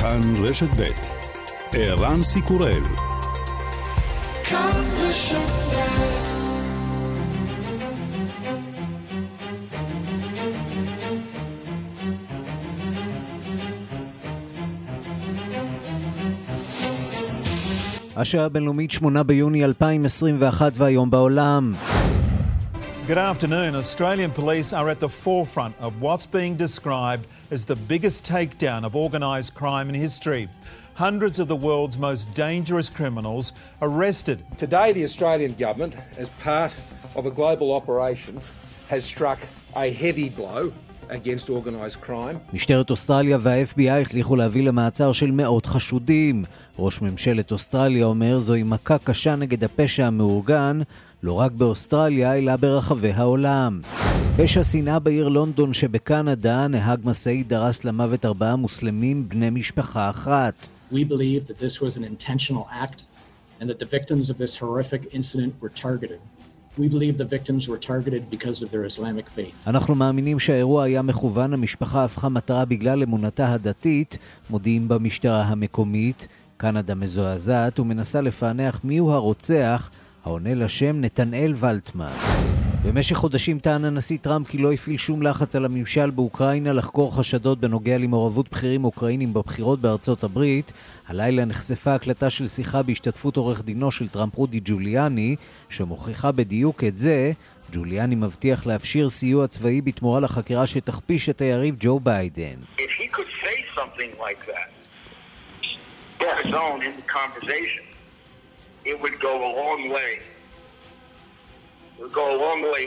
כאן רשת ב' ערן סיקורל כאן רשת השעה הבינלאומית 8 ביוני 2021 והיום בעולם. Good afternoon. Australian police are at the forefront of what's being described as the biggest takedown of organised crime in history. Hundreds of the world's most dangerous criminals arrested. Today, the Australian government, as part of a global operation, has struck a heavy blow against organized crime. משטרת אוסטרליה וה-FBI הצליחו להביא למעצר של מאות חשודים. ראש ממשלת אוסטרליה אומר זוהי מכה קשה נגד הפשע המאורגן, לא רק באוסטרליה, אלא ברחבי העולם. פשע שנאה בעיר לונדון שבקנדה, נהג משאית דרס למוות ארבעה מוסלמים בני משפחה אחת. We believe that this was an intentional act and that the victims of this horrific incident were targeted. We believe the victims were targeted because of their Islamic faith. אנחנו מאמינים שהאירוע היה מכוון, המשפחה הפכה מטרה בגלל אמונתה הדתית, מודיעים במשטרה המקומית. קנדה מזועזעת ומנסה לפענח מיהו הרוצח העונה לשם נתנאל ולטמן. במשך חודשים טען הנשיא טראמפ כי לא הפעיל שום לחץ על הממשל באוקראינה לחקור חשדות בנוגע למעורבות בכירים אוקראינים בבחירות בארצות הברית. הלילה נחשפה הקלטה של שיחה בהשתתפות עורך דינו של טראמפ רודי ג'וליאני, שמוכיחה בדיוק את זה. ג'וליאני מבטיח להפשיר סיוע צבאי בתמורה לחקירה שתכפיש את היריב ג'ו ביידן. Like that, conversation, it would go a long way. It would go a long way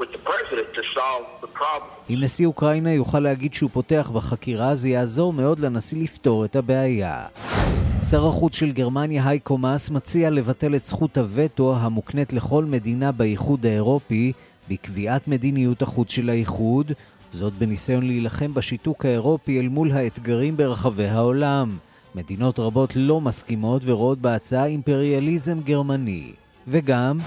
with the president to solve the problem. אם נשיא אוקראינה יוכל להגיד שהוא פותח בחקירה, זה יעזור מאוד לנשיא לפתור את הבעיה. שר החוץ של גרמניה הייקו מאס מציע לבטל את זכות הווטו המוקנית לכל מדינה באיחוד האירופי בקביעת מדיניות החוץ של האיחוד, זאת בניסיון להילחם בשיתוק האירופי אל מול האתגרים ברחבי העולם. מדינות רבות לא מסכימות ורואות בהצעה אימפריאליזם גרמני. וגם...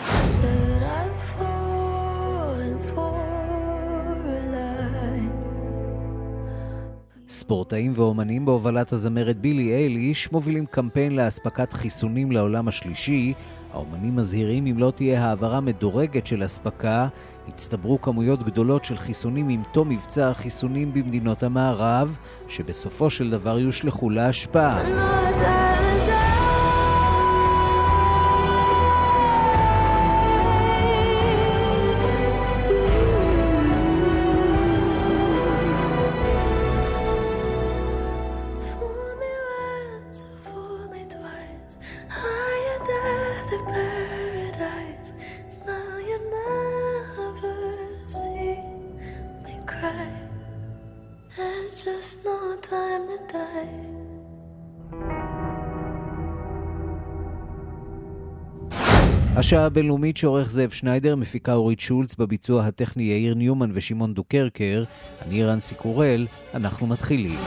ספורטאים ואומנים בהובלת הזמרת בילי אייליש מובילים קמפיין לאספקת חיסונים לעולם השלישי. האומנים מזהירים אם לא תהיה העברה מדורגת של אספקה, הצטברו כמויות גדולות של חיסונים עם תום מבצע החיסונים במדינות המערב, שבסופו של דבר יושלכו להשפעה. השעה הבינלאומית שעורך זאב שניידר, מפיקה אורית שולץ, בביצוע הטכני יאיר ניומן ושמעון דוקרקר, אני רנסי קורל, אנחנו מתחילים.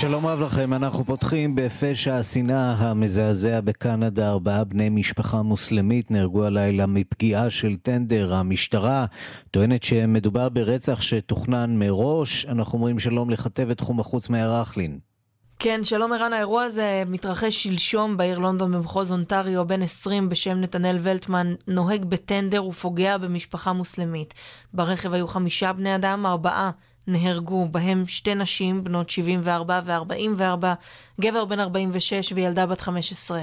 שלום רב לכם, אנחנו פותחים בפשע השנאה המזעזע בקנדה. ארבעה בני משפחה מוסלמית נהרגו הלילה מפגיעה של טנדר. המשטרה טוענת שמדובר ברצח שתוכנן מראש. אנחנו אומרים שלום לכתבת תחום החוץ מאיר רכלין. כן, שלום ערן, האירוע הזה מתרחש שלשום בעיר לונדון במחוז אונטריו, בן 20 בשם נתנאל ולטמן, נוהג בטנדר ופוגע במשפחה מוסלמית. ברכב היו חמישה בני אדם, ארבעה נהרגו, בהם שתי נשים, בנות 74 ו-44, גבר בן 46 וילדה בת 15.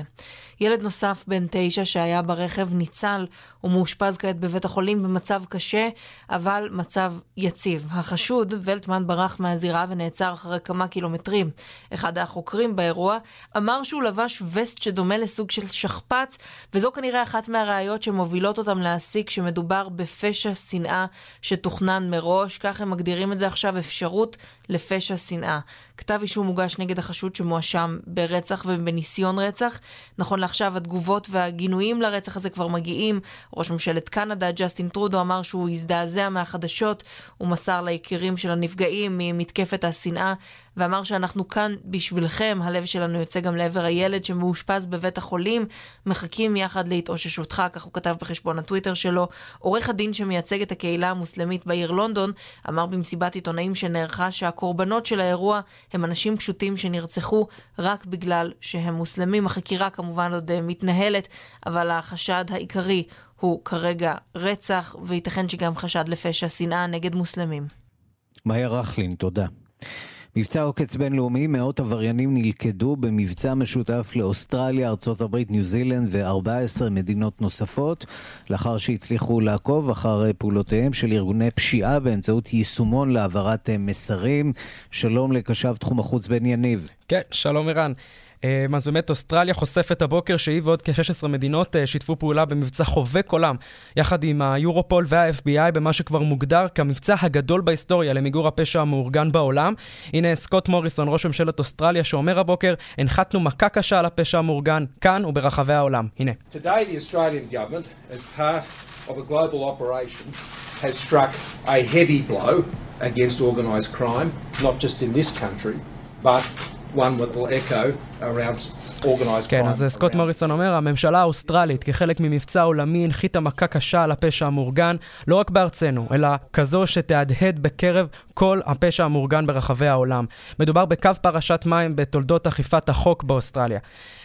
ילד נוסף בן תשע שהיה ברכב ניצל ומאושפז כעת בבית החולים במצב קשה, אבל מצב יציב. החשוד, ולטמן, ברח מהזירה ונעצר אחרי כמה קילומטרים. אחד החוקרים באירוע אמר שהוא לבש וסט שדומה לסוג של שכפ"ץ, וזו כנראה אחת מהראיות שמובילות אותם להסיק שמדובר בפשע שנאה שתוכנן מראש, כך הם מגדירים את זה עכשיו אפשרות לפשע שנאה. כתב אישום מוגש נגד החשוד שמואשם ברצח ובניסיון רצח. נכון לעכשיו התגובות והגינויים לרצח הזה כבר מגיעים. ראש ממשלת קנדה, ג'סטין טרודו, אמר שהוא הזדעזע מהחדשות. הוא מסר ליקירים של הנפגעים ממתקפת השנאה, ואמר שאנחנו כאן בשבילכם, הלב שלנו יוצא גם לעבר הילד שמאושפז בבית החולים, מחכים יחד להתאוששותך, כך הוא כתב בחשבון הטוויטר שלו. עורך הדין שמייצג את הקהילה המוסלמית בעיר לונדון, אמר במסיבת עיתונאים שנערכה שהקורבנות של האירוע הם אנשים פשוטים שנרצחו רק בגלל שהם מוסלמים. החקירה כמובן עוד אה, מתנהלת, אבל החשד העיקרי הוא כרגע רצח, וייתכן שגם חשד לפשע שנאה נגד מוסלמים. מאיה רכלין, תודה. מבצע עוקץ בינלאומי, מאות עבריינים נלכדו במבצע משותף לאוסטרליה, ארה"ב, ניו זילנד ו-14 מדינות נוספות, לאחר שהצליחו לעקוב אחר פעולותיהם של ארגוני פשיעה באמצעות יישומון להעברת מסרים. שלום לקשב תחום החוץ בן יניב. כן, שלום ערן. אמ, אז באמת אוסטרליה חושפת הבוקר שהיא ועוד כ-16 מדינות אה, שיתפו פעולה במבצע חובק עולם, יחד עם היורופול וה-FBI במה שכבר מוגדר כמבצע הגדול בהיסטוריה למיגור הפשע המאורגן בעולם. הנה סקוט מוריסון, ראש ממשלת אוסטרליה, שאומר הבוקר, הנחתנו מכה קשה על הפשע המאורגן כאן וברחבי העולם. הנה. has struck a heavy blow against organised crime, not just in this country, but one that will echo around כן, אז סקוט מוריסון אומר, הממשלה האוסטרלית כחלק ממבצע עולמי הנחיתה מכה קשה על הפשע המאורגן, לא רק בארצנו, אלא כזו שתהדהד בקרב כל הפשע המאורגן ברחבי העולם. מדובר בקו פרשת מים בתולדות אכיפת החוק באוסטרליה.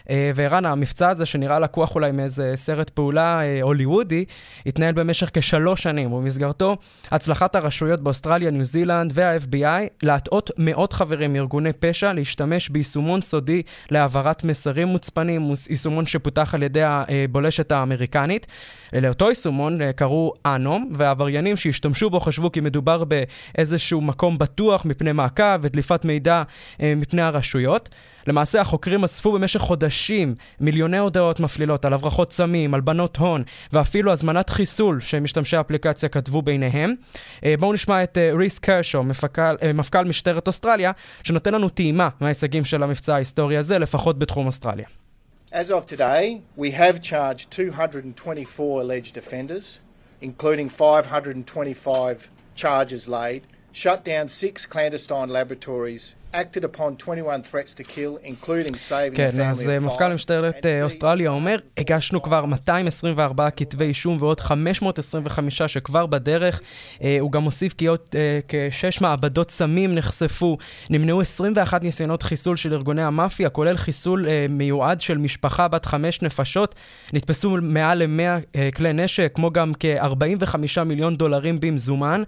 אה, וערן, המבצע הזה, שנראה לקוח אולי מאיזה סרט פעולה אה, הוליוודי, התנהל במשך כשלוש שנים, ובמסגרתו הצלחת הרשויות באוסטרליה, ניו זילנד וה-FBI להטעות מאות חברים מארגוני פשע להשתמש ביישומון סודי להעברת מסרים מוצפנים, יישומון שפותח על ידי הבולשת האמריקנית. לאותו יישומון אה, קראו אנום, והעבריינים שהשתמשו בו חשבו כי מדובר באיזשהו מקום בטוח מפני מעקב ודליפת מידע מפני הרשויות. למעשה החוקרים אספו במשך חודשים מיליוני הודעות מפלילות על הברחות סמים, על בנות הון ואפילו הזמנת חיסול שמשתמשי האפליקציה כתבו ביניהם. אה, בואו נשמע את אה, ריס קרשו, מפקל, אה, מפכ"ל משטרת אוסטרליה, שנותן לנו טעימה מההישגים של המבצע ההיסטורי הזה, לפחות בתחום אוסטרליה. As of today, we have charged 224 alleged offenders, including 525 charges laid, shut down six clandestine laboratories כן, אז אה, מפכ"ל משטרת אה, אוסטרליה אומר, הגשנו כבר 224 כתבי אישום ועוד 525 שכבר בדרך. אה, הוא גם מוסיף כי עוד כשש מעבדות סמים נחשפו. נמנעו 21 ניסיונות חיסול של ארגוני המאפיה, כולל חיסול מיועד של משפחה בת חמש נפשות. נתפסו מעל ל-100 כלי נשק, כמו גם כ-45 מיליון דולרים במזומן.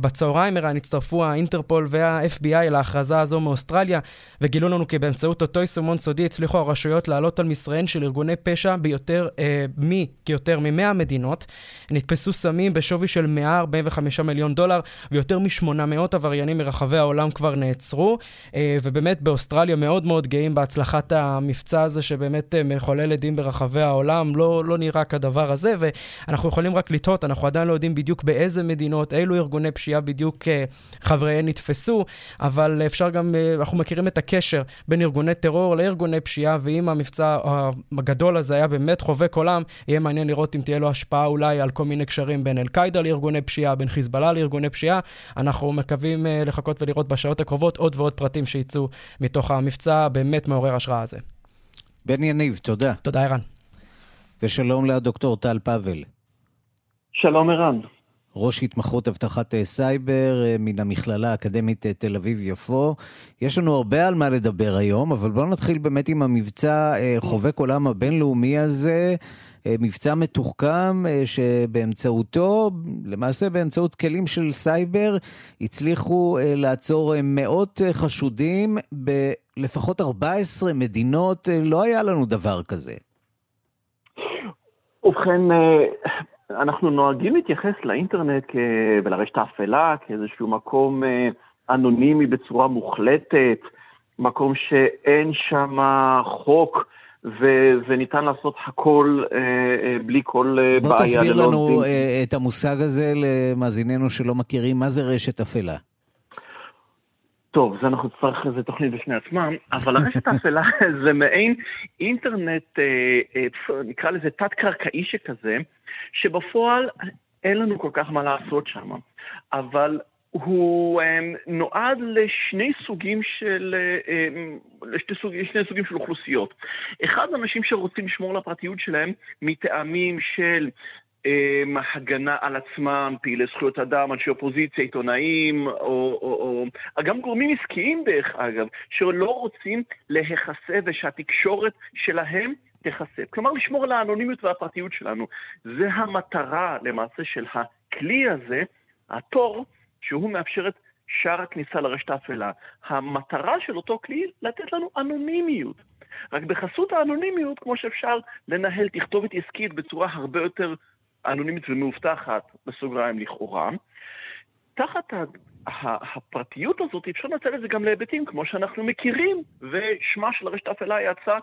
בצהריים, ערן, הצטרפו האינטרפול וה-FBI להכרזה ההכרזה הזו מאוסטרליה, וגילו לנו כי באמצעות אותו יישומון סודי הצליחו הרשויות לעלות על מסריהן של ארגוני פשע ביותר, אה, מי, כיותר מ-100 מדינות. נתפסו סמים בשווי של 145 מיליון דולר, ויותר מ-800 עבריינים מרחבי העולם כבר נעצרו, אה, ובאמת באוסטרליה מאוד מאוד גאים בהצלחת המבצע הזה, שבאמת אה, מחולל עדים ברחבי העולם, לא, לא נראה כדבר הזה, ואנחנו יכולים רק לתהות, אנחנו עדיין לא יודעים בדיוק באיזה מדינות, אילו ארגוני פשיעה בדיוק אה, חבריהן נתפסו, אבל אפשר אפשר גם, אה, אנחנו מכירים את הקשר בין ארגוני טרור לארגוני פשיעה, ואם המבצע הגדול הזה היה באמת חובק עולם, יהיה מעניין לראות אם תהיה לו השפעה אולי על כל מיני קשרים בין אל-קאידה לארגוני פשיעה, בין חיזבאללה לארגוני פשיעה. אנחנו מקווים אה, לחכות ולראות בשעות הקרובות עוד ועוד פרטים שיצאו מתוך המבצע הבאמת מעורר השראה הזה. בן יניב, תודה. תודה, ערן. ושלום לדוקטור טל פאבל. שלום, ערן. ראש התמחות אבטחת אה, סייבר אה, מן המכללה האקדמית אה, תל אביב-יפו. יש לנו הרבה על מה לדבר היום, אבל בואו נתחיל באמת עם המבצע חובק עולם הבינלאומי הזה. מבצע מתוחכם שבאמצעותו, למעשה באמצעות כלים של סייבר, הצליחו לעצור מאות חשודים בלפחות 14 מדינות. לא היה לנו דבר כזה. ובכן, אנחנו נוהגים להתייחס לאינטרנט ולרשת האפלה כאיזשהו מקום אה, אנונימי בצורה מוחלטת, מקום שאין שם חוק. ו- וניתן לעשות הכל אה, אה, בלי כל אה, בוא בעיה. בוא תסביר לנו אה, את המושג הזה למאזיננו שלא מכירים, מה זה רשת אפלה? טוב, זה אנחנו נצטרך איזה תוכנית בפני עצמם, אבל הרשת האפלה זה מעין אינטרנט, אה, אה, נקרא לזה תת-קרקעי שכזה, שבפועל אין לנו כל כך מה לעשות שם. אבל הוא אה, נועד לשני סוגים של, אה, לשני, סוג, לשני סוגים של אוכלוסיות. אחד, אנשים שרוצים לשמור על הפרטיות שלהם מטעמים של הגנה על עצמם, פעילי זכויות אדם, אנשי אופוזיציה, עיתונאים, או, או, או גם גורמים עסקיים דרך אגב, שלא רוצים להיחשף ושהתקשורת שלהם תיחשף. כלומר, לשמור על האנונימיות והפרטיות שלנו. זה המטרה למעשה של הכלי הזה, התור, שהוא מאפשר את שער הכניסה לרשת האפלה. המטרה של אותו כלי, לתת לנו אנונימיות. רק בחסות האנונימיות, כמו שאפשר לנהל תכתובת עסקית בצורה הרבה יותר אנונימית ומאובטחת, בסוגריים לכאורה, תחת הפרטיות הזאת אפשר לנצל את זה גם להיבטים כמו שאנחנו מכירים, ושמה של הרשת האפלה יצא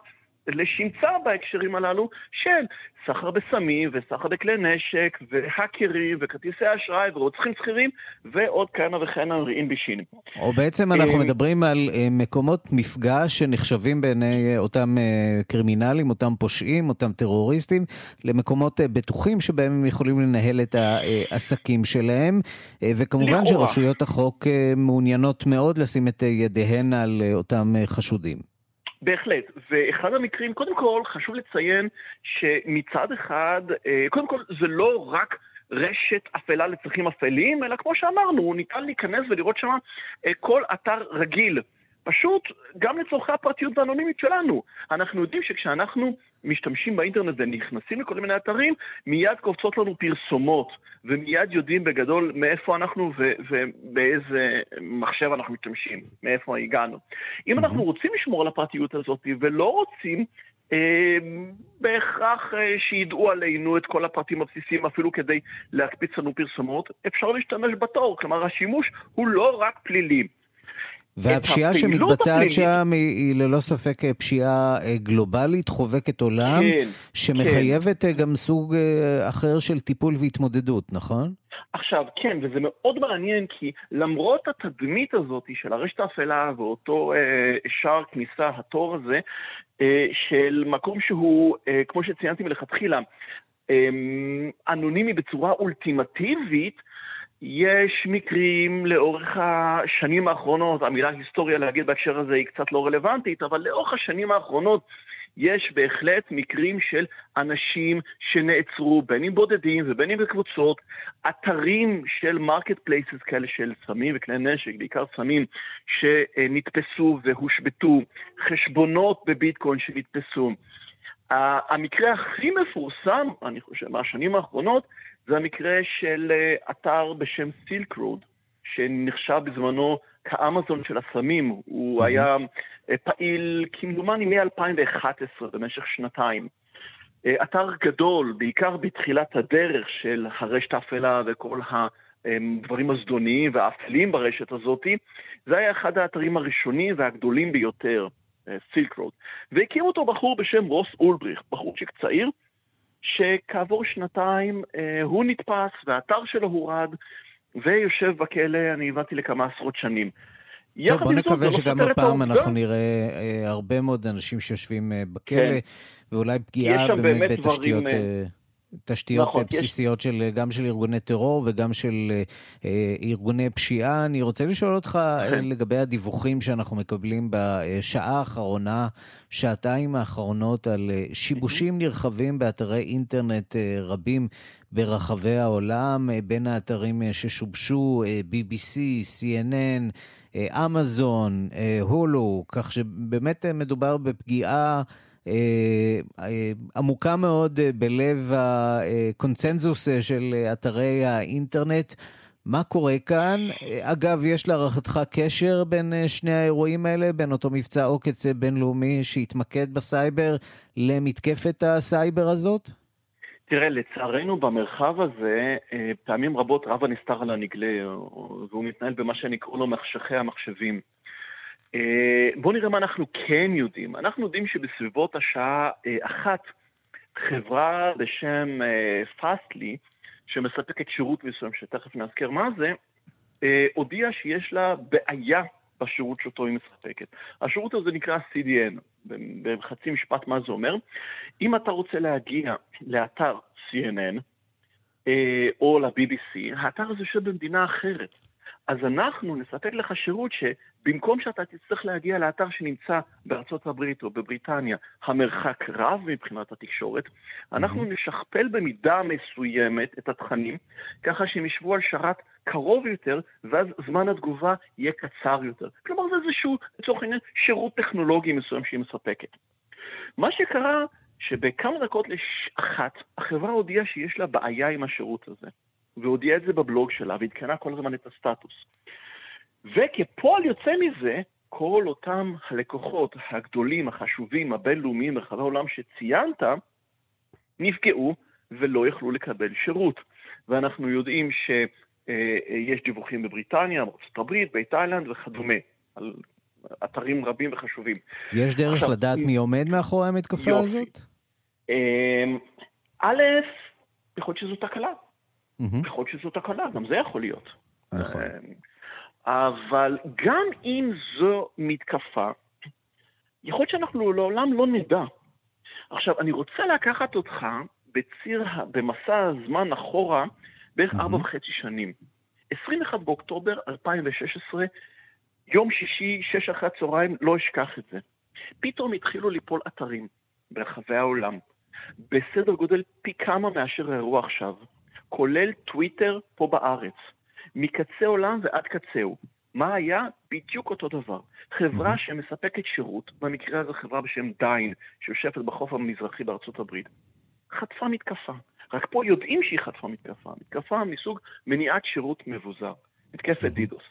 לשמצה בהקשרים הללו של סחר בסמים וסחר בכלי נשק והאקרים וכרטיסי אשראי ורוצחים שכירים ועוד כהנה וכהנה רעים בשינים. או בעצם אנחנו אה, מדברים על אה, מקומות מפגש שנחשבים בעיני אותם אה, קרימינלים, אותם פושעים, אותם טרוריסטים, למקומות בטוחים שבהם הם יכולים לנהל את העסקים שלהם, וכמובן. שרשויות החוק מעוניינות מאוד לשים את ידיהן על אותם חשודים. בהחלט, ואחד המקרים, קודם כל חשוב לציין שמצד אחד, אה, קודם כל זה לא רק רשת אפלה לצרכים אפלים, אלא כמו שאמרנו, ניתן להיכנס ולראות שם אה, כל אתר רגיל. פשוט גם לצורכי הפרטיות והאנונימית שלנו. אנחנו יודעים שכשאנחנו משתמשים באינטרנט ונכנסים לכל מיני אתרים, מיד קופצות לנו פרסומות, ומיד יודעים בגדול מאיפה אנחנו ו- ובאיזה מחשב אנחנו משתמשים, מאיפה הגענו. אם אנחנו רוצים לשמור על הפרטיות הזאת ולא רוצים אה, בהכרח אה, שידעו עלינו את כל הפרטים הבסיסיים אפילו כדי להקפיץ לנו פרסומות, אפשר להשתמש בתור, כלומר השימוש הוא לא רק פלילי. והפשיעה שמתבצעת שם היא, היא ללא ספק אה, פשיעה אה, גלובלית, חובקת עולם, כן, שמחייבת כן. גם סוג אחר של טיפול והתמודדות, נכון? עכשיו, כן, וזה מאוד מעניין, כי למרות התדמית הזאת של הרשת האפלה ואותו אה, שער כניסה, התור הזה, אה, של מקום שהוא, אה, כמו שציינתי מלכתחילה, אה, אנונימי בצורה אולטימטיבית, יש מקרים לאורך השנים האחרונות, המילה היסטוריה להגיד בהקשר הזה היא קצת לא רלוונטית, אבל לאורך השנים האחרונות יש בהחלט מקרים של אנשים שנעצרו, בין אם בודדים ובין אם בקבוצות, אתרים של marketplaces כאלה של סמים וכלי נשק, בעיקר סמים, שנתפסו והושבתו, חשבונות בביטקוין שנתפסו. המקרה הכי מפורסם, אני חושב, מהשנים האחרונות, זה המקרה של אה, אתר בשם Silk Road, שנחשב בזמנו כאמזון של הסמים. הוא היה אה, פעיל כמדומני מ-2011 במשך שנתיים. אה, אתר גדול, בעיקר בתחילת הדרך של הרשת האפלה וכל הדברים הזדוניים והאפלים ברשת הזאת, זה היה אחד האתרים הראשונים והגדולים ביותר, סילק רוד. והקים אותו בחור בשם רוס אולבריך, בחורצ'יק צעיר, שכעבור שנתיים אה, הוא נתפס והאתר שלו הורד ויושב בכלא, אני הבנתי, לכמה עשרות שנים. טוב, בוא נקווה לא שגם הפעם אנחנו נראה אה, הרבה מאוד אנשים שיושבים אה, בכלא, כן. ואולי פגיעה באמת, בתשתיות... דברים, אה, תשתיות נכון, בסיסיות יש... של, גם של ארגוני טרור וגם של אה, ארגוני פשיעה. אני רוצה לשאול אותך כן. לגבי הדיווחים שאנחנו מקבלים בשעה האחרונה, שעתיים האחרונות, על שיבושים נרחבים באתרי אינטרנט אה, רבים ברחבי העולם, אה, בין האתרים ששובשו, אה, BBC, CNN, אמזון, הולו, כך שבאמת מדובר בפגיעה אה, אה, עמוקה מאוד אה, בלב הקונצנזוס של אתרי האינטרנט. מה קורה כאן? אגב, יש להערכתך קשר בין שני האירועים האלה, בין אותו מבצע עוקץ בינלאומי שהתמקד בסייבר למתקפת הסייבר הזאת? תראה, לצערנו במרחב הזה, פעמים רבות רב הנסתר על הנגלה, והוא מתנהל במה שאני קורא לו מחשכי המחשבים. אה, בואו נראה מה אנחנו כן יודעים. אנחנו יודעים שבסביבות השעה אה, אחת, חברה בשם פאסטלי, אה, שמספקת שירות מסוים, שתכף נזכר מה זה, הודיעה שיש לה בעיה בשירות שאותו היא מספקת. השירות הזה נקרא CDN, בחצי משפט מה זה אומר. אם אתה רוצה להגיע לאתר CNN או ל-BBC, האתר הזה יושב במדינה אחרת. אז אנחנו נספק לך שירות שבמקום שאתה תצטרך להגיע לאתר שנמצא בארצות הברית או בבריטניה, המרחק רב מבחינת התקשורת, אנחנו נשכפל במידה מסוימת את התכנים, ככה שהם ישבו על שרת קרוב יותר, ואז זמן התגובה יהיה קצר יותר. כלומר, זה איזשהו, לצורך העניין, שירות טכנולוגי מסוים שהיא מספקת. מה שקרה, שבכמה דקות לאחת, החברה הודיעה שיש לה בעיה עם השירות הזה. והודיעה את זה בבלוג שלה, ועדכנה כל הזמן את הסטטוס. וכפועל יוצא מזה, כל אותם הלקוחות הגדולים, החשובים, הבינלאומיים ברחבי העולם שציינת, נפגעו ולא יכלו לקבל שירות. ואנחנו יודעים שיש דיווחים בבריטניה, בארצות הברית, בתאילנד וכדומה, על אתרים רבים וחשובים. יש דרך עכשיו, לדעת מי עומד מאחורי המתקפה יופי. הזאת? אמ, א', יכול להיות שזו תקלה. Mm-hmm. יכול להיות שזו תקלה, גם זה יכול להיות. נכון. אמ, אבל גם אם זו מתקפה, יכול להיות שאנחנו לעולם לא נדע. עכשיו, אני רוצה לקחת אותך בציר, במסע הזמן אחורה, בערך ארבע mm-hmm. וחצי שנים. 21 באוקטובר 2016, יום שישי, שש אחרי הצהריים, לא אשכח את זה. פתאום התחילו ליפול אתרים ברחבי העולם, בסדר גודל פי כמה מאשר האירוע עכשיו. כולל טוויטר פה בארץ, מקצה עולם ועד קצהו. מה היה? בדיוק אותו דבר. חברה שמספקת שירות, במקרה הזה חברה בשם דיין, שיושבת בחוף המזרחי בארצות הברית, חטפה מתקפה. רק פה יודעים שהיא חטפה מתקפה. מתקפה מסוג מניעת שירות מבוזר. מתקפת דידוס.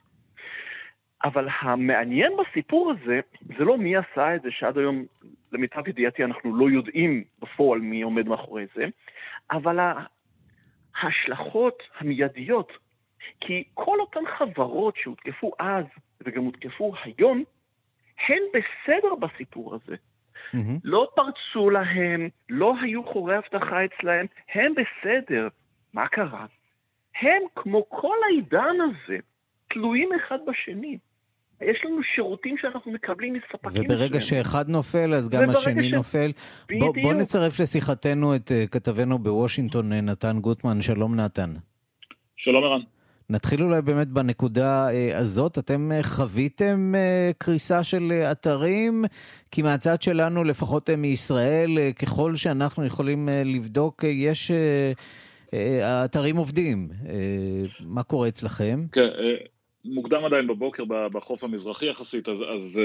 אבל המעניין בסיפור הזה, זה לא מי עשה את זה, שעד היום, למיטב ידיעתי, אנחנו לא יודעים בפועל מי עומד מאחורי זה, אבל ההשלכות המיידיות. כי כל אותן חברות שהותקפו אז וגם הותקפו היום, הן בסדר בסיפור הזה. Mm-hmm. לא פרצו להם, לא היו חורי אבטחה אצלהם, הם בסדר. מה קרה? הם, כמו כל העידן הזה, תלויים אחד בשני. יש לנו שירותים שאנחנו מקבלים מספקים וברגע שאחד נופל, אז גם השני ש... נופל. בוא, בוא נצרף לשיחתנו את uh, כתבנו בוושינגטון, אה, נתן גוטמן. שלום נתן. שלום ערן. נתחיל אולי באמת בנקודה uh, הזאת. אתם חוויתם קריסה של אתרים? כי מהצד שלנו, לפחות מישראל, ככל שאנחנו יכולים לבדוק, יש... האתרים עובדים. מה קורה אצלכם? כן. מוקדם עדיין בבוקר בחוף המזרחי יחסית, אז, אז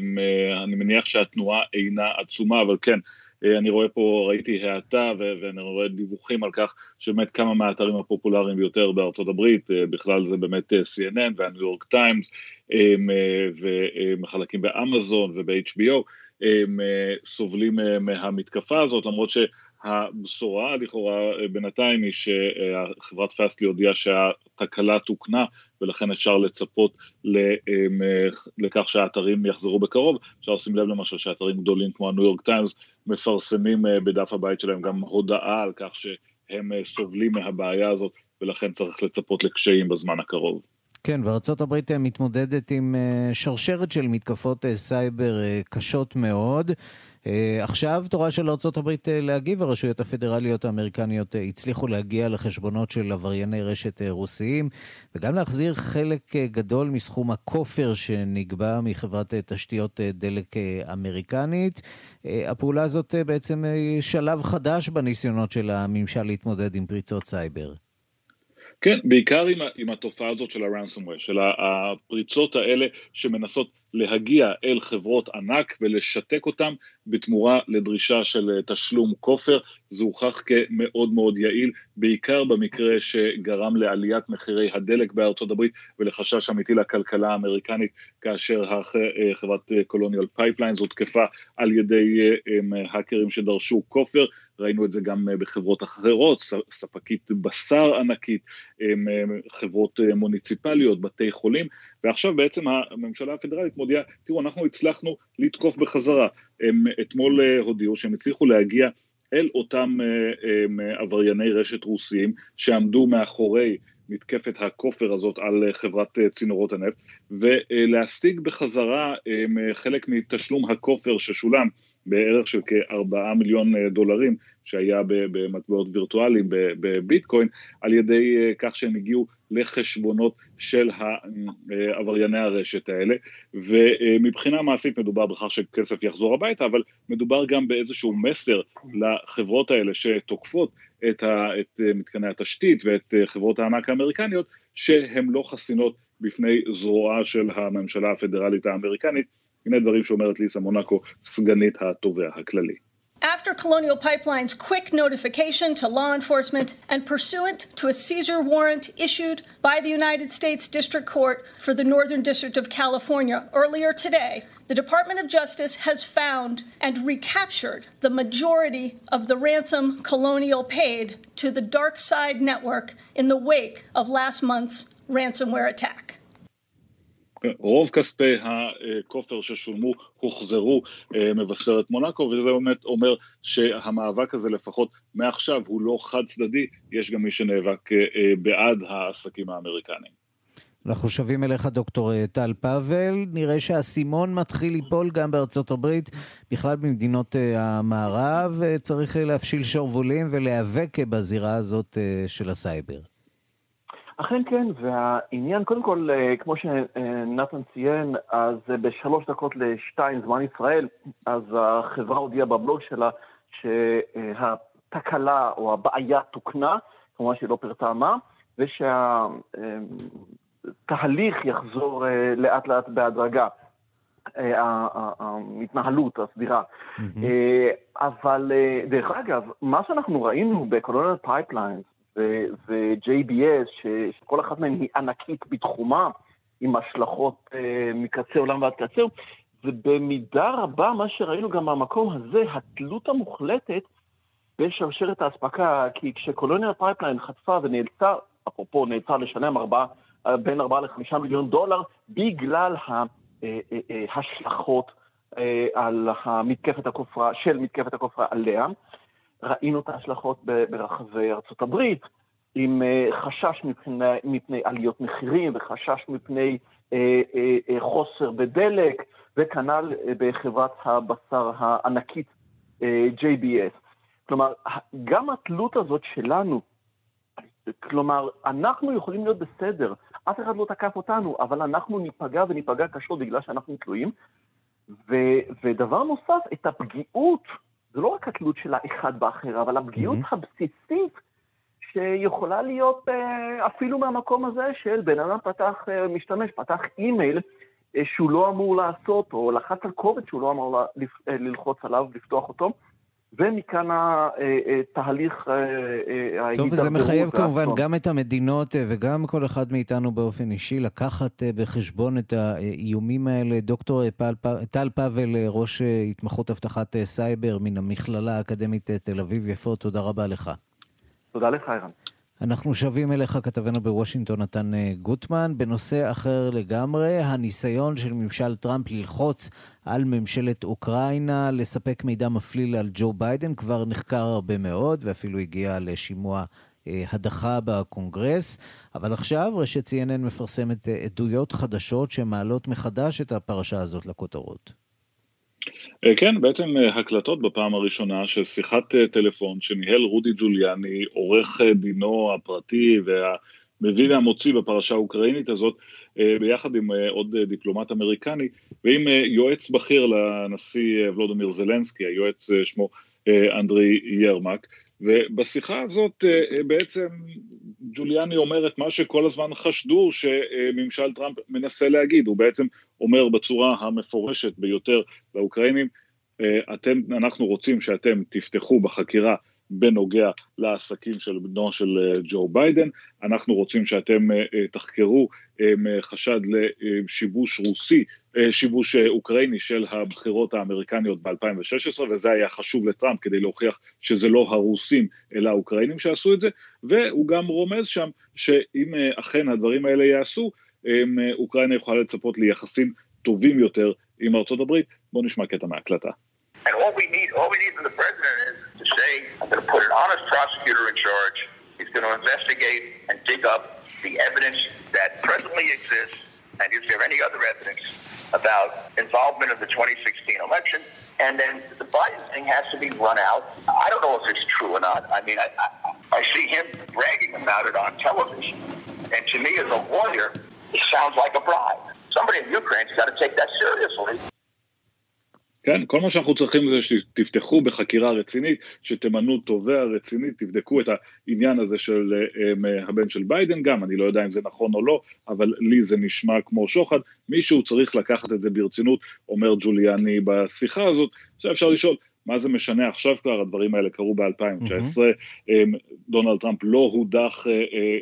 הם, אה, אה, אני מניח שהתנועה אינה עצומה, אבל כן, אה, אני רואה פה, ראיתי האטה ואני רואה דיווחים על כך שבאמת כמה מהאתרים הפופולריים ביותר בארצות הברית, בכלל זה באמת CNN והניו יורק טיימס, ומחלקים באמזון וב-HBO, הם סובלים מהמתקפה הזאת, למרות ש... הבשורה לכאורה בינתיים היא שחברת Fastly הודיעה שהתקלה תוקנה ולכן אפשר לצפות לכך שהאתרים יחזרו בקרוב. אפשר לשים לב למשל שאתרים גדולים כמו הניו יורק טיימס מפרסמים אה, בדף הבית שלהם גם הודעה על כך שהם אה, סובלים מהבעיה הזאת ולכן צריך לצפות לקשיים בזמן הקרוב. כן, וארצות הברית אה, מתמודדת עם שרשרת של מתקפות סייבר קשות מאוד. עכשיו תורה של ארה"ב להגיב, הרשויות הפדרליות האמריקניות הצליחו להגיע לחשבונות של עברייני רשת רוסיים, וגם להחזיר חלק גדול מסכום הכופר שנגבה מחברת תשתיות דלק אמריקנית. הפעולה הזאת בעצם שלב חדש בניסיונות של הממשל להתמודד עם פריצות סייבר. כן, בעיקר עם, עם התופעה הזאת של ה-ransomware, של הפריצות האלה שמנסות להגיע אל חברות ענק ולשתק אותם בתמורה לדרישה של אה, תשלום כופר, זה הוכח כמאוד מאוד יעיל, בעיקר במקרה שגרם לעליית מחירי הדלק בארצות הברית ולחשש אמיתי לכלכלה האמריקנית, כאשר אה, חברת Colonial Pipelines הותקפה על ידי אה, האקרים שדרשו כופר. ראינו את זה גם בחברות אחרות, ספקית בשר ענקית, חברות מוניציפליות, בתי חולים, ועכשיו בעצם הממשלה הפדרלית מודיעה, תראו, אנחנו הצלחנו לתקוף בחזרה. הם אתמול אה, הודיעו שהם הצליחו להגיע אל אותם אה, עברייני רשת רוסיים שעמדו מאחורי מתקפת הכופר הזאת על חברת צינורות הנפט, ולהשיג בחזרה חלק מתשלום הכופר ששולם בערך של כארבעה מיליון אה, דולרים שהיה במטבעות וירטואליים בביטקוין, על ידי אה, כך שהם הגיעו לחשבונות של אה, עברייני הרשת האלה, ומבחינה מעשית מדובר בכך שכסף יחזור הביתה, אבל מדובר גם באיזשהו מסר לחברות האלה שתוקפות את, ה, את מתקני התשתית ואת חברות הענק האמריקניות, שהן לא חסינות בפני זרועה של הממשלה הפדרלית האמריקנית, הנה דברים שאומרת ליסה מונקו, סגנית התובע הכללי. After Colonial Pipeline's quick notification to law enforcement and pursuant to a seizure warrant issued by the United States District Court for the Northern District of California earlier today, the Department of Justice has found and recaptured the majority of the ransom Colonial paid to the Dark Side Network in the wake of last month's ransomware attack. רוב כספי הכופר ששולמו הוחזרו, אה, מבשרת מונקו, וזה באמת אומר שהמאבק הזה לפחות מעכשיו הוא לא חד צדדי, יש גם מי שנאבק אה, אה, בעד העסקים האמריקניים. אנחנו שבים אליך, דוקטור טל פאבל. נראה שהאסימון מתחיל ליפול גם בארצות הברית, בכלל במדינות המערב. צריך להפשיל שרוולים ולהיאבק בזירה הזאת של הסייבר. אכן כן, והעניין, קודם כל, אה, כמו שנתן ציין, אז בשלוש דקות לשתיים זמן ישראל, אז החברה הודיעה בבלוג שלה שהתקלה או הבעיה תוקנה, כמובן שהיא לא פרטה מה, ושהתהליך יחזור אה, לאט לאט בהדרגה. אה, ההתנהלות הסבירה. אבל דרך אגב, מה שאנחנו ראינו ב-Colonial Pipelines ו-JBS, שכל אחת מהן היא ענקית בתחומה, עם השלכות אה, מקצה עולם ועד קצה, ובמידה רבה מה שראינו גם במקום הזה, התלות המוחלטת בשרשרת האספקה, כי כש-Colonial Pipeline חטפה ונאלצה, אפרופו נאלצה לשלם ארבע, בין 4 ל-5 מיליון דולר, בגלל ההשלכות אה, אה, על המתקפת הכופרה, של מתקפת הכופרה עליה, ראינו את ההשלכות ברחבי ארצות הברית, עם אה, חשש מפני, מפני עליות מחירים וחשש מפני אה, אה, אה, חוסר בדלק, וכנ"ל אה, בחברת הבשר הענקית אה, JBS. כלומר, גם התלות הזאת שלנו, כלומר, אנחנו יכולים להיות בסדר, אף אחד לא תקף אותנו, אבל אנחנו ניפגע וניפגע קשות בגלל שאנחנו תלויים. ו, ודבר נוסף, את הפגיעות זה לא רק התלות של האחד באחר, אבל הפגיעות mm-hmm. הבסיסית שיכולה להיות אה, אפילו מהמקום הזה של בן אדם פתח, אה, משתמש, פתח אימייל אה, שהוא לא אמור לעשות, או לחץ על קובץ שהוא לא אמור ללחוץ עליו, לפתוח אותו. ומכאן התהליך ההידרדרות. טוב, וזה מחייב כמובן גם את המדינות וגם כל אחד מאיתנו באופן אישי לקחת בחשבון את האיומים האלה. דוקטור טל פבל, ראש התמחות אבטחת סייבר מן המכללה האקדמית תל אביב-יפו, תודה רבה לך. תודה לך, ערן. אנחנו שבים אליך, כתבנו בוושינגטון, נתן גוטמן. בנושא אחר לגמרי, הניסיון של ממשל טראמפ ללחוץ על ממשלת אוקראינה לספק מידע מפליל על ג'ו ביידן כבר נחקר הרבה מאוד, ואפילו הגיע לשימוע אה, הדחה בקונגרס. אבל עכשיו רשת CNN מפרסמת אה, עדויות חדשות שמעלות מחדש את הפרשה הזאת לכותרות. אה, כן, בעצם אה, הקלטות בפעם הראשונה של שיחת אה, טלפון שניהל רודי ג'וליאני, עורך דינו הפרטי והמביא והמוציא בפרשה האוקראינית הזאת, ביחד עם עוד דיפלומט אמריקני, ועם יועץ בכיר לנשיא ולודומיר זלנסקי, היועץ שמו אנדרי ירמק. ובשיחה הזאת בעצם ג'וליאני אומר את מה שכל הזמן חשדו שממשל טראמפ מנסה להגיד, הוא בעצם אומר בצורה המפורשת ביותר לאוקראינים, אה, אתם, אנחנו רוצים שאתם תפתחו בחקירה בנוגע לעסקים של בנו של אה, ג'ו ביידן, אנחנו רוצים שאתם אה, תחקרו חשד לשיבוש רוסי, שיבוש אוקראיני של הבחירות האמריקניות ב-2016, וזה היה חשוב לטראמפ כדי להוכיח שזה לא הרוסים אלא האוקראינים שעשו את זה, והוא גם רומז שם שאם אכן הדברים האלה ייעשו, אוקראינה יכולה לצפות ליחסים טובים יותר עם ארצות הברית. בואו נשמע קטע מההקלטה. And all we need, all we need from the I'm going to put an honest prosecutor in charge. He's going to investigate and dig up the evidence that presently exists, and is there any other evidence about involvement of the 2016 election? And then the Biden thing has to be run out. I don't know if it's true or not. I mean, I, I, I see him bragging about it on television. And to me, as a lawyer, it sounds like a bribe. Somebody in Ukraine's got to take that seriously. כן, כל מה שאנחנו צריכים זה שתפתחו בחקירה רצינית, שתמנו תובע רציני, תבדקו את העניין הזה של um, הבן של ביידן גם, אני לא יודע אם זה נכון או לא, אבל לי זה נשמע כמו שוחד, מישהו צריך לקחת את זה ברצינות, אומר ג'וליאני בשיחה הזאת, עכשיו אפשר לשאול, מה זה משנה עכשיו כבר, הדברים האלה קרו ב-2019, mm-hmm. דונלד טראמפ לא הודח אה,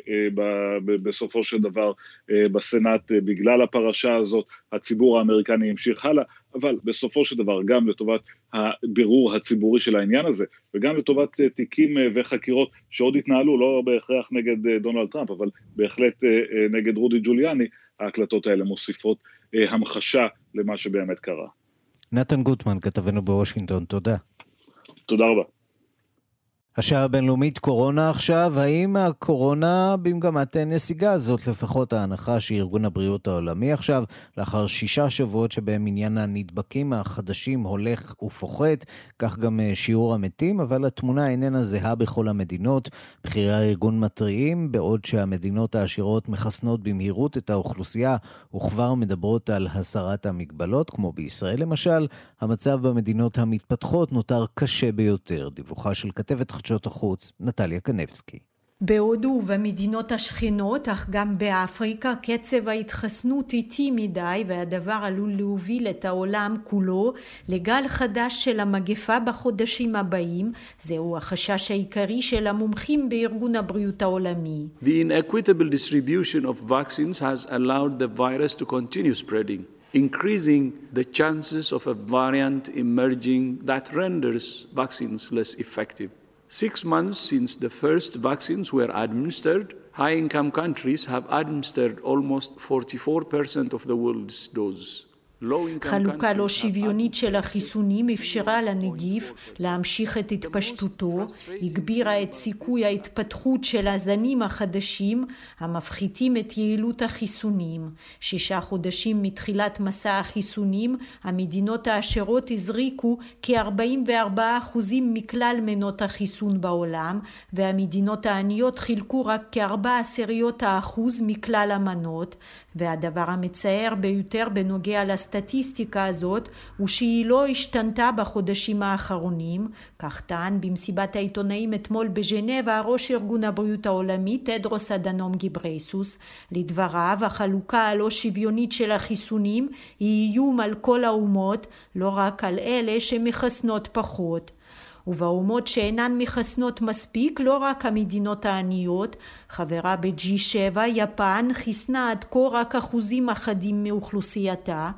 אה, בסופו של דבר בסנאט בגלל הפרשה הזאת, הציבור האמריקני המשיך הלאה, אבל בסופו של דבר גם לטובת הבירור הציבורי של העניין הזה, וגם לטובת תיקים וחקירות שעוד התנהלו, לא בהכרח נגד דונלד טראמפ, אבל בהחלט נגד רודי ג'וליאני, ההקלטות האלה מוסיפות המחשה למה שבאמת קרה. נתן גוטמן, כתבנו בוושינגטון, תודה. תודה רבה. השעה הבינלאומית קורונה עכשיו, האם הקורונה במגמת נסיגה? זאת לפחות ההנחה שארגון הבריאות העולמי עכשיו, לאחר שישה שבועות שבהם עניין הנדבקים החדשים הולך ופוחת, כך גם אה, שיעור המתים, אבל התמונה איננה זהה בכל המדינות. בכירי הארגון מתריעים, בעוד שהמדינות העשירות מחסנות במהירות את האוכלוסייה וכבר מדברות על הסרת המגבלות, כמו בישראל למשל, המצב במדינות המתפתחות נותר קשה ביותר. דיווחה של כתבת חדשות החוץ, נטליה קנבסקי. בהודו ובמדינות השכנות, אך גם באפריקה, קצב ההתחסנות איטי מדי, והדבר עלול להוביל את העולם כולו לגל חדש של המגפה בחודשים הבאים. זהו החשש העיקרי של המומחים בארגון הבריאות העולמי. The inequitable distribution of vaccines has allowed the virus to continue spreading. increasing the chances of a variant emerging that renders vaccines less effective. Six months since the first vaccines were administered, high income countries have administered almost 44% of the world's doses. חלוקה לא שוויונית של החיסונים אפשרה לנגיף להמשיך את התפשטותו, הגבירה את סיכוי ההתפתחות של הזנים החדשים המפחיתים את יעילות החיסונים. שישה חודשים מתחילת מסע החיסונים, המדינות העשירות הזריקו כ-44% מכלל מנות החיסון בעולם, והמדינות העניות חילקו רק כארבע עשיריות האחוז מכלל המנות, והדבר המצער ביותר בנוגע לסטטיסטיקה הזאת הוא שהיא לא השתנתה בחודשים האחרונים, כך טען במסיבת העיתונאים אתמול בז'נבה ראש ארגון הבריאות העולמי תדרוס אדנום גיברייסוס. לדבריו החלוקה הלא שוויונית של החיסונים היא איום על כל האומות, לא רק על אלה שמחסנות פחות. ובאומות שאינן מחסנות מספיק, לא רק המדינות העניות, חברה ב-G7, יפן חיסנה עד כה רק אחוזים אחדים מאוכלוסייתה.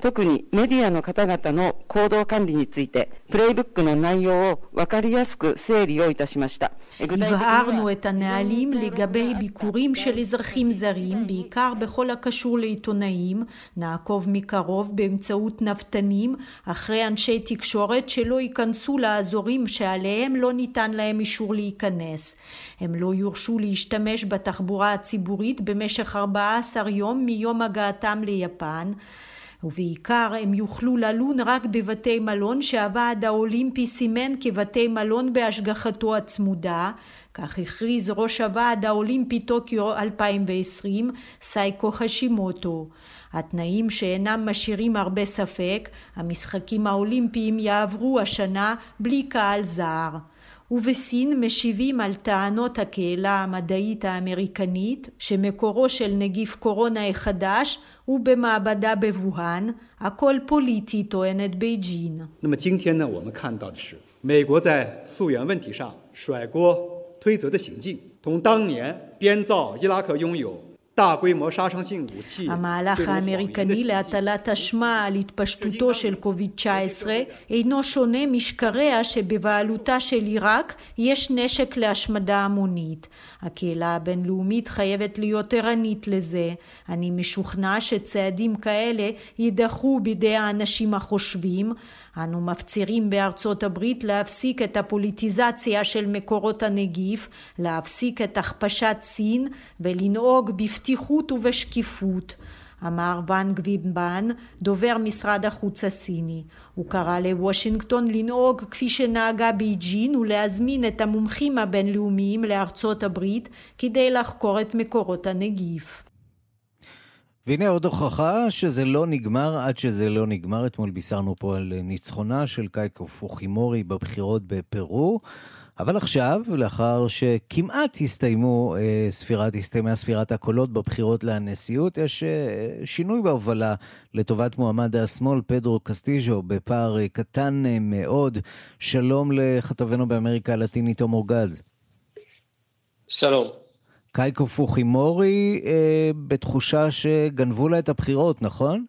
特にメディアの方々の行動管理について、プレイブックの内容を分かりやすく整理をいたしました。הבהרנו את הנהלים לגבי ביקורים של אזרחים זרים, בעיקר בכל הקשור לעיתונאים. נעקוב מקרוב באמצעות נבטנים אחרי אנשי תקשורת שלא ייכנסו לאזורים שעליהם לא ניתן להם אישור להיכנס. הם לא יורשו להשתמש בתחבורה הציבורית במשך 14 יום מיום הגעתם ליפן. ובעיקר הם יוכלו ללון רק בבתי מלון שהוועד האולימפי סימן כבתי מלון בהשגחתו הצמודה, כך הכריז ראש הוועד האולימפי טוקיו 2020, סייקו חשימוטו. התנאים שאינם משאירים הרבה ספק, המשחקים האולימפיים יעברו השנה בלי קהל זר. ובסין משיבים על טענות הקהילה המדעית האמריקנית שמקורו של נגיף קורונה החדש הוא במעבדה בבוהאן, הכל פוליטי, טוענת בייג'ין. 那么今天呢，我们看到的是美国在溯源问题上甩锅推责的行径，同当年编造伊拉克拥有 המהלך האמריקני להטלת אשמה על התפשטותו של קוביד-19 אינו שונה משקריה שבבעלותה של עיראק יש נשק להשמדה המונית. הקהילה הבינלאומית חייבת להיות ערנית לזה. אני משוכנע שצעדים כאלה יידחו בידי האנשים החושבים אנו מפצירים בארצות הברית להפסיק את הפוליטיזציה של מקורות הנגיף, להפסיק את הכפשת סין ולנהוג בפתיחות ובשקיפות. אמר וואנג ונבין, דובר משרד החוץ הסיני. הוא קרא לוושינגטון לנהוג כפי שנהגה בייג'ין ולהזמין את המומחים הבינלאומיים לארצות הברית כדי לחקור את מקורות הנגיף. והנה עוד הוכחה שזה לא נגמר עד שזה לא נגמר. אתמול בישרנו פה על ניצחונה של קייקו פוחימורי בבחירות בפרו. אבל עכשיו, לאחר שכמעט הסתיימו אה, ספירת, הסתיימה ספירת הקולות בבחירות לנשיאות, יש אה, שינוי בהובלה לטובת מועמד השמאל, פדרו קסטיז'ו, בפער אה, קטן אה, מאוד. שלום לכתבנו באמריקה הלטינית, תומר גד. שלום. קייקו פוחימורי, אה, בתחושה שגנבו לה את הבחירות, נכון?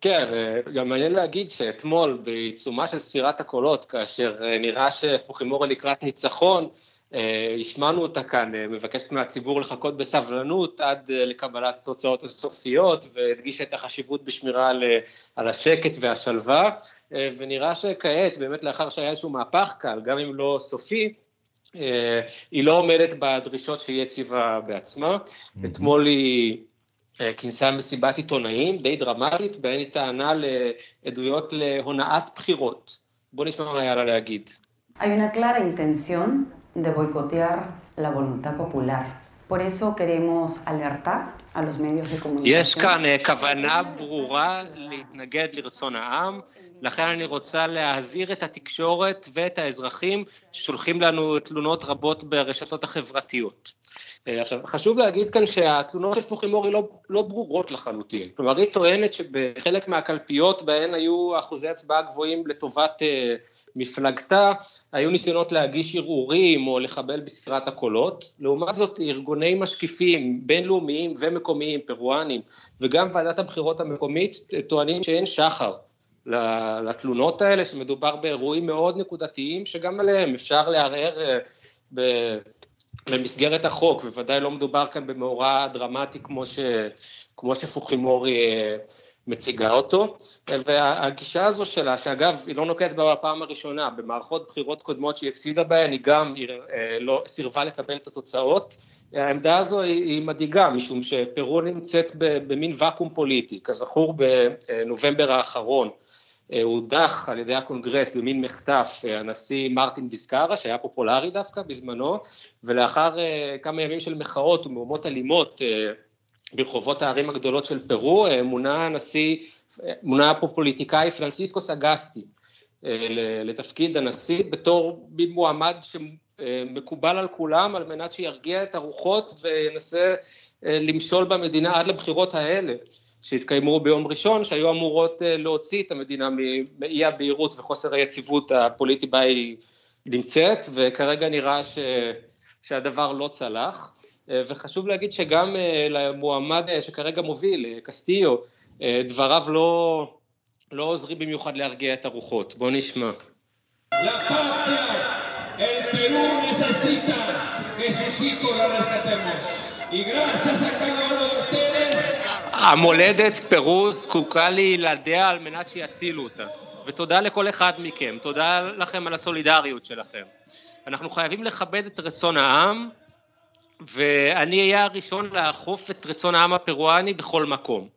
כן, אה, גם מעניין להגיד שאתמול בעיצומה של ספירת הקולות, כאשר אה, נראה שפוחימורה לקראת ניצחון, אה, השמענו אותה כאן, מבקשת מהציבור לחכות בסבלנות עד לקבלת התוצאות הסופיות, והדגישה את החשיבות בשמירה על, על השקט והשלווה, ונראה שכעת, באמת לאחר שהיה איזשהו מהפך קל, גם אם לא סופי, היא לא עומדת בדרישות שהיא הציבה בעצמה. Mm-hmm. אתמול היא כינסה מסיבת עיתונאים די דרמטית, בהן היא טענה לעדויות להונאת בחירות. בואו נשמע מה היה לה להגיד. Hay una clara intención de boicotear la voluntad popular. Por eso queremos alertar a los medios de comunicación. יש כאן כוונה ברורה להתנגד לרצון העם, לכן אני רוצה להזהיר את התקשורת ואת האזרחים ששולחים לנו תלונות רבות ברשתות החברתיות. אה, עכשיו, חשוב להגיד כאן שהתלונות של פוחימורי לא, לא ברורות לחלוטין. כלומר, היא טוענת שבחלק מהקלפיות בהן היו אחוזי הצבעה גבוהים לטובת uh, מפלגתה, היו ניסיונות להגיש ערעורים או לחבל בספירת הקולות. לעומת זאת, ארגוני משקיפים בינלאומיים ומקומיים, פרואנים, וגם ועדת הבחירות המקומית, טוענים שאין שחר לתלונות האלה, שמדובר באירועים מאוד נקודתיים, שגם עליהם אפשר לערער uh, במסגרת החוק, בוודאי לא מדובר כאן במאורע דרמטי כמו, ש, כמו שפוחימורי אה, מציגה אותו, והגישה הזו שלה, שאגב היא לא נוקטת בה בפעם הראשונה, במערכות בחירות קודמות שהיא הפסידה בהן, היא גם היא, אה, לא, סירבה לקבל את התוצאות, העמדה הזו היא, מדאיגה, משום שפרו נמצאת במין ואקום פוליטי, כזכור בנובמבר האחרון, אה, הודח על ידי הקונגרס במין מחטף אה, הנשיא מרטין ויסקרה שהיה פופולרי דווקא בזמנו ולאחר כמה ימים של מחאות ומהומות אלימות ברחובות הערים הגדולות של פרו מונה הנשיא, מונה הפוליטיקאי פרנסיסקו סגסטי לתפקיד הנשיא בתור מועמד שמקובל על כולם על מנת שירגיע את הרוחות וינסה למשול במדינה עד לבחירות האלה. שהתקיימו ביום ראשון, שהיו אמורות אה, להוציא את המדינה מאי הבהירות וחוסר היציבות הפוליטי בה היא נמצאת, וכרגע נראה ש, שהדבר לא צלח. אה, וחשוב להגיד שגם אה, למועמד שכרגע מוביל, קסטיו, דבריו לא, לא עוזרים במיוחד להרגיע את הרוחות. בואו נשמע. El Perú necesita que sus hijos la rescatemos. Y gracias a cada uno de ustedes המולדת פרו זקוקה לילדיה על מנת שיצילו אותה. ותודה לכל אחד מכם, תודה לכם על הסולידריות שלכם. אנחנו חייבים לכבד את רצון העם, ואני אהיה הראשון לאכוף את רצון העם הפרואני בכל מקום.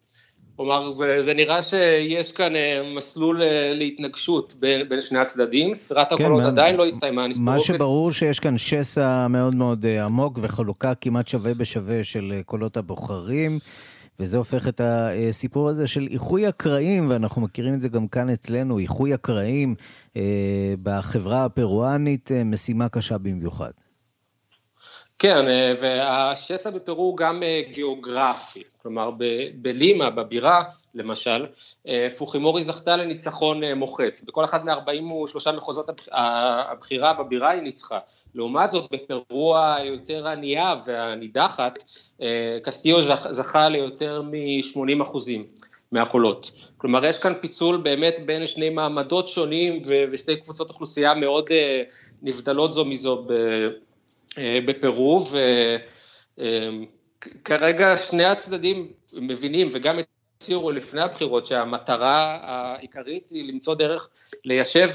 כלומר, זה, זה נראה שיש כאן אה, מסלול אה, להתנגשות בין, בין שני הצדדים, ספירת כן, הקולות עדיין לא הסתיימה. מה שברור שיש כאן שסע מאוד מאוד אה, עמוק וחלוקה כמעט שווה בשווה של קולות הבוחרים. וזה הופך את הסיפור הזה של איחוי הקרעים, ואנחנו מכירים את זה גם כאן אצלנו, איחוי הקרעים אה, בחברה הפרואנית, אה, משימה קשה במיוחד. כן, אה, והשסע בפרו הוא גם אה, גיאוגרפי, כלומר בלימה, בבירה, למשל, אה, פוחימורי זכתה לניצחון מוחץ, בכל אחד מ-43 מחוזות הבחירה בבירה היא ניצחה. לעומת זאת, בפרו היותר ענייה והנידחת, קסטיו זכה ליותר מ-80 אחוזים מהקולות. כלומר, יש כאן פיצול באמת בין שני מעמדות שונים ושתי קבוצות אוכלוסייה מאוד נבדלות זו מזו אה, בפרו, וכרגע שני הצדדים מבינים, וגם הצהירו לפני הבחירות שהמטרה העיקרית היא למצוא דרך ליישב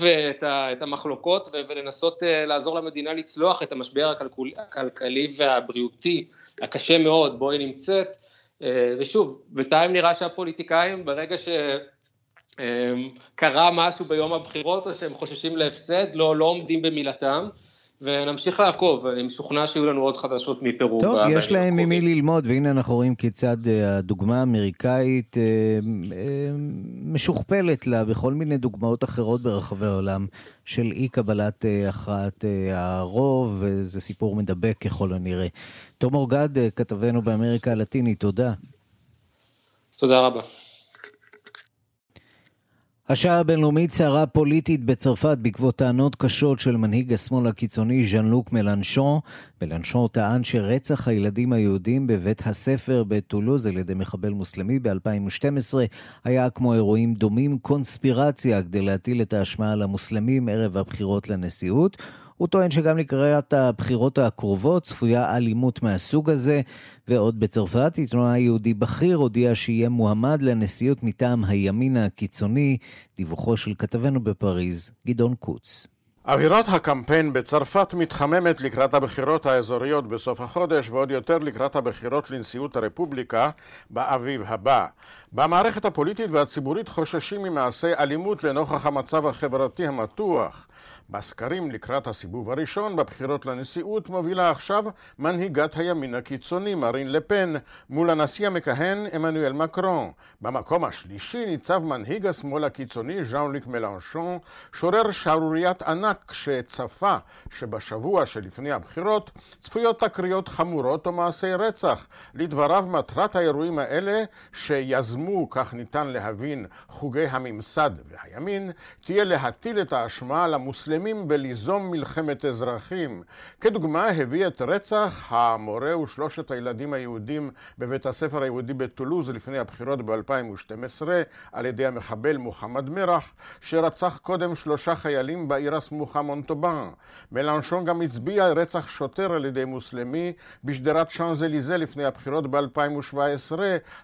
את המחלוקות ולנסות לעזור למדינה לצלוח את המשבר הכלכלי והבריאותי הקשה מאוד בו היא נמצאת, ושוב, בינתיים נראה שהפוליטיקאים ברגע שקרה משהו ביום הבחירות או שהם חוששים להפסד, לא, לא עומדים במילתם. ונמשיך לעקוב, אני משוכנע שיהיו לנו עוד חדשות מפרו. טוב, יש להם ממי ללמוד, והנה אנחנו רואים כיצד אה, הדוגמה האמריקאית אה, אה, משוכפלת לה בכל מיני דוגמאות אחרות ברחבי העולם של אי קבלת הכרעת הרוב, וזה סיפור מדבק ככל הנראה. תום אורגד, כתבנו באמריקה הלטינית, תודה. תודה רבה. השעה הבינלאומית סערה פוליטית בצרפת בעקבות טענות קשות של מנהיג השמאל הקיצוני ז'אן לוק מלנשון. מלנשון טען שרצח הילדים היהודים בבית הספר בטולוז על ידי מחבל מוסלמי ב-2012 היה כמו אירועים דומים קונספירציה כדי להטיל את האשמה על המוסלמים ערב הבחירות לנשיאות. הוא טוען שגם לקראת הבחירות הקרובות צפויה אלימות מהסוג הזה, ועוד בצרפת עיתונאי יהודי בכיר הודיע שיהיה מועמד לנשיאות מטעם הימין הקיצוני, דיווחו של כתבנו בפריז, גדעון קוץ. אווירת הקמפיין בצרפת מתחממת לקראת הבחירות האזוריות בסוף החודש ועוד יותר לקראת הבחירות לנשיאות הרפובליקה באביב הבא. במערכת הפוליטית והציבורית חוששים ממעשי אלימות לנוכח המצב החברתי המתוח. בסקרים לקראת הסיבוב הראשון בבחירות לנשיאות מובילה עכשיו מנהיגת הימין הקיצוני מרין לפן מול הנשיא המכהן עמנואל מקרון. במקום השלישי ניצב מנהיג השמאל הקיצוני ז'אן ליק מלנשון, שורר שערוריית ענק שצפה שבשבוע שלפני הבחירות צפויות תקריות חמורות או מעשי רצח. לדבריו מטרת האירועים האלה שיזמו, כך ניתן להבין, חוגי הממסד והימין, תהיה להטיל את האשמה על המוסלמים שלמים בליזום מלחמת אזרחים. כדוגמה הביא את רצח המורה ושלושת הילדים היהודים בבית הספר היהודי בטולוז לפני הבחירות ב-2012 על ידי המחבל מוחמד מרח, שרצח קודם שלושה חיילים בעיר הסמוכה מונטובן. מלנשון גם הצביע רצח שוטר על ידי מוסלמי בשדרת שאנזליזה לפני הבחירות ב-2017.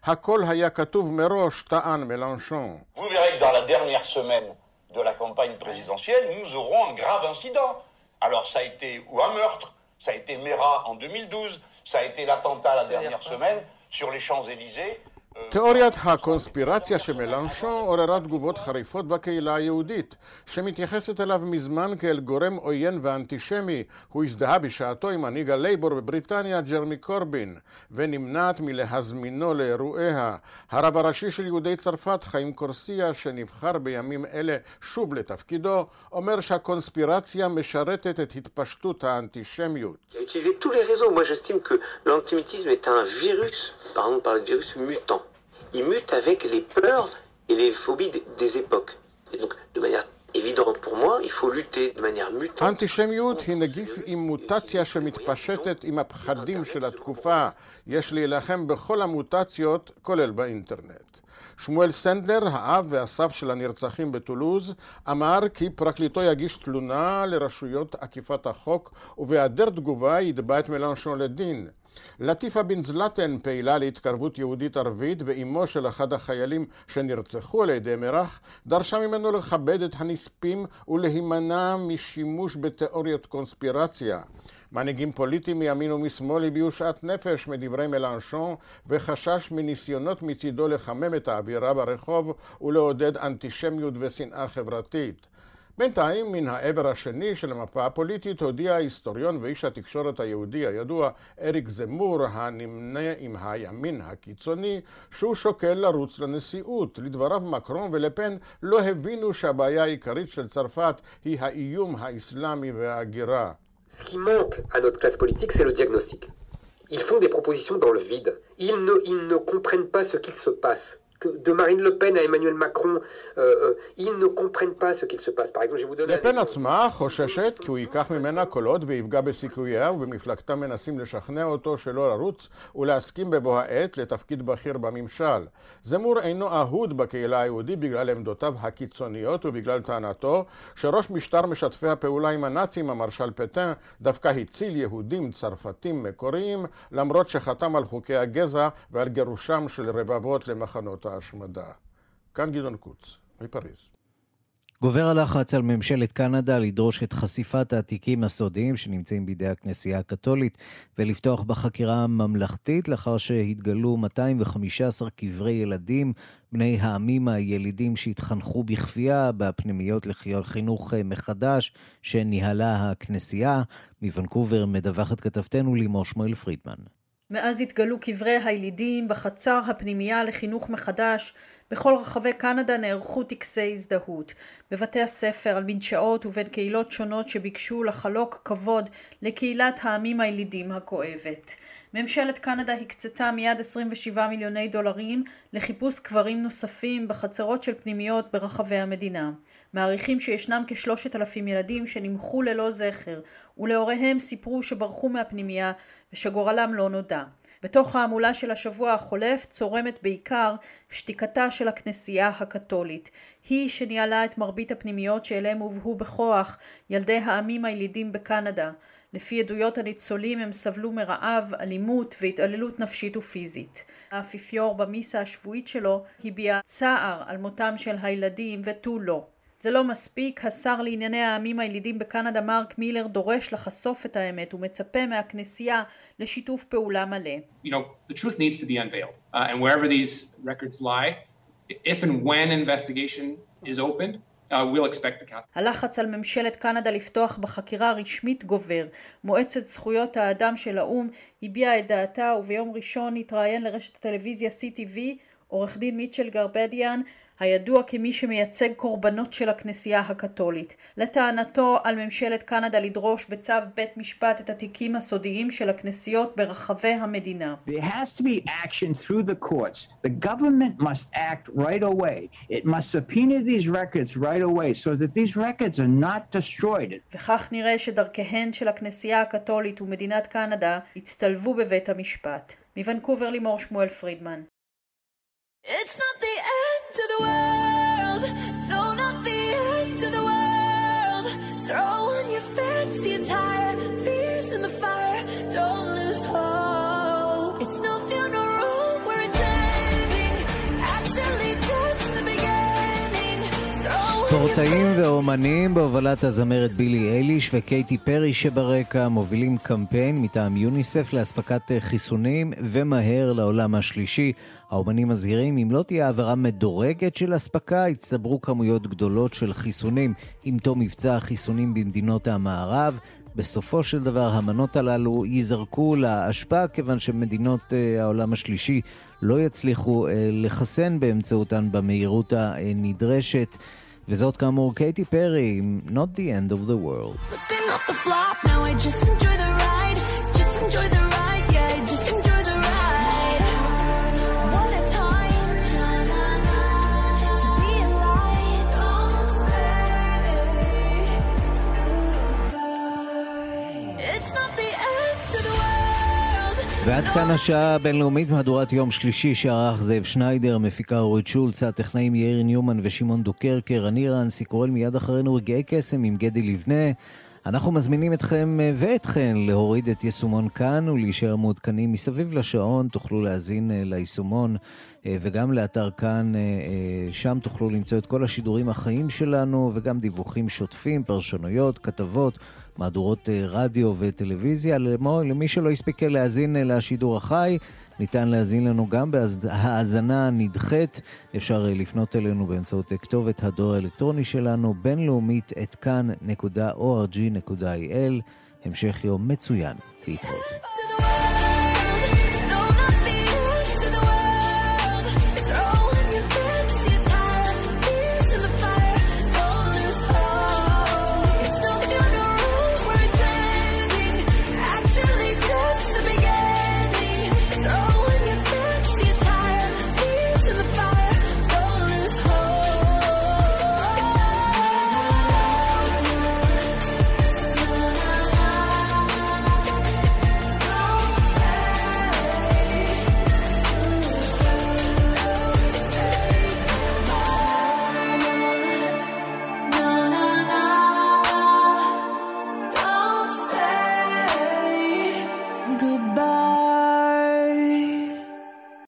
הכל היה כתוב מראש, טען מלנשון. De la campagne présidentielle, nous aurons un grave incident. Alors ça a été ou un meurtre, ça a été Mera en 2012, ça a été l'attentat la dernière semaine sur les Champs-Élysées. תיאוריית הקונספירציה של מלנשון עוררה תגובות חריפות בקהילה היהודית, שמתייחסת אליו מזמן כאל גורם עוין ואנטישמי. הוא הזדהה בשעתו עם מנהיג הלייבור בבריטניה, ג'רמי קורבין, ונמנעת מלהזמינו לאירועיה. הרב הראשי של יהודי צרפת, חיים קורסיה, שנבחר בימים אלה שוב לתפקידו, אומר שהקונספירציה משרתת את התפשטות האנטישמיות. Il mute avec les peurs et les phobies des époques. Et donc, de manière évidente pour moi, il faut lutter de manière mutante. האנטישמיות היא נגיף עם מוטציה שמתפשטת עם הפחדים של התקופה. יש להילחם בכל המוטציות, כולל באינטרנט. שמואל סנדלר, האב והסב של הנרצחים בטולוז, אמר כי פרקליטו יגיש תלונה לרשויות אכיפת החוק ובהיעדר תגובה יתבע את מלנשון לדין. לטיפה בן זלטן פעילה להתקרבות יהודית ערבית ואימו של אחד החיילים שנרצחו על ידי מרח דרשה ממנו לכבד את הנספים ולהימנע משימוש בתיאוריות קונספירציה. מנהיגים פוליטיים מימין ומשמאל הביעו שאט נפש מדברי מלנשון וחשש מניסיונות מצידו לחמם את האווירה ברחוב ולעודד אנטישמיות ושנאה חברתית. בינתיים, מן העבר השני של המפה הפוליטית, הודיע ההיסטוריון ואיש התקשורת היהודי הידוע, אריק זמור, הנמנה עם הימין הקיצוני, שהוא שוקל לרוץ לנשיאות. לדבריו, מקרון ולפן לא הבינו שהבעיה העיקרית של צרפת היא האיום האסלאמי וההגירה. Ils font des propositions dans le vide. Ils ne, ils ne comprennent pas ce qu'il se passe. De Marine Le Pen à Emmanuel Macron, euh, euh, ils ne comprennent pas ce qu'il se passe. Par exemple, je vous donner... לפן עצמה חוששת כי הוא ייקח ממנה קולות ויפגע בסיכוייה, ובמפלגתה מנסים לשכנע אותו שלא לרוץ ולהסכים בבוא העת לתפקיד בכיר בממשל. זמור אינו אהוד בקהילה היהודית בגלל עמדותיו הקיצוניות ובגלל טענתו שראש משטר משתפי הפעולה עם הנאצים, המרשל פטן, דווקא הציל יהודים צרפתים מקוריים, למרות שחתם על חוקי הגזע ועל גירושם של רבבות למחנות ההשמדה. כאן גדעון קוץ, מפריז. גובר הלחץ על ממשלת קנדה לדרוש את חשיפת העתיקים הסודיים שנמצאים בידי הכנסייה הקתולית ולפתוח בחקירה ממלכתית לאחר שהתגלו 215 קברי ילדים בני העמים הילידים שהתחנכו בכפייה בפנימיות לחינוך מחדש שניהלה הכנסייה. מוונקובר מדווחת כתבתנו לימור שמואל פרידמן. מאז התגלו קברי הילידים בחצר הפנימייה לחינוך מחדש, בכל רחבי קנדה נערכו טקסי הזדהות. בבתי הספר, על מדשאות ובין קהילות שונות שביקשו לחלוק כבוד לקהילת העמים הילידים הכואבת. ממשלת קנדה הקצתה מיד 27 מיליוני דולרים לחיפוש קברים נוספים בחצרות של פנימיות ברחבי המדינה. מעריכים שישנם כשלושת אלפים ילדים שנמחו ללא זכר, ולהוריהם סיפרו שברחו מהפנימייה ושגורלם לא נודע. בתוך ההמולה של השבוע החולף צורמת בעיקר שתיקתה של הכנסייה הקתולית. היא שניהלה את מרבית הפנימיות שאליהם הובאו בכוח ילדי העמים הילידים בקנדה. לפי עדויות הניצולים הם סבלו מרעב, אלימות והתעללות נפשית ופיזית. האפיפיור במיסה השבועית שלו הביע צער על מותם של הילדים ותו לא. זה לא מספיק, השר לענייני העמים הילידים בקנדה מרק מילר דורש לחשוף את האמת ומצפה מהכנסייה לשיתוף פעולה מלא. You know, the truth needs to be unveiled. Uh, and wherever these records lie, if and when investigation is opened, Uh, we'll הלחץ על ממשלת קנדה לפתוח בחקירה רשמית גובר. מועצת זכויות האדם של האו"ם הביעה את דעתה וביום ראשון התראיין לרשת הטלוויזיה CTV עורך דין מיטשל גרבדיאן הידוע כמי שמייצג קורבנות של הכנסייה הקתולית. לטענתו על ממשלת קנדה לדרוש בצו בית משפט את התיקים הסודיים של הכנסיות ברחבי המדינה. There has to be action through the courts. The government must act right away. It must subpoena these records right away so that these records are not destroyed. וכך נראה שדרכיהן של הכנסייה הקתולית ומדינת קנדה הצטלבו בבית המשפט. מוונקובר לימור שמואל פרידמן. World. ספורטאים ואומנים בהובלת הזמרת בילי אייליש וקייטי פרי שברקע מובילים קמפיין מטעם יוניסף לאספקת חיסונים ומהר לעולם השלישי. האומנים מזהירים, אם לא תהיה העברה מדורגת של אספקה, יצטברו כמויות גדולות של חיסונים. עם תום מבצע החיסונים במדינות המערב, בסופו של דבר המנות הללו ייזרקו לאשפה, כיוון שמדינות uh, העולם השלישי לא יצליחו uh, לחסן באמצעותן במהירות הנדרשת. וזאת כאמור קייטי פרי עם Not the End of the World. ועד כאן השעה הבינלאומית מהדורת יום שלישי שערך זאב שניידר, מפיקה אורית שולץ, הטכנאים יאיר ניומן ושמעון דוקרקר, אני רנסי קורל מיד אחרינו רגעי קסם עם גדי לבנה. אנחנו מזמינים אתכם אה, ואתכן להוריד את יישומון כאן ולהישאר מעודכנים מסביב לשעון, תוכלו להאזין אה, ליישומון אה, וגם לאתר כאן, שם תוכלו למצוא את כל השידורים החיים שלנו וגם דיווחים שוטפים, פרשנויות, כתבות. מהדורות אה, רדיו וטלוויזיה. למי שלא הספיק להאזין אה, לשידור החי, ניתן להאזין לנו גם בהאזנה נדחית. אפשר אה, לפנות אלינו באמצעות כתובת הדואר האלקטרוני שלנו, בינלאומית את כאן.org.il. המשך יום מצוין להתראות.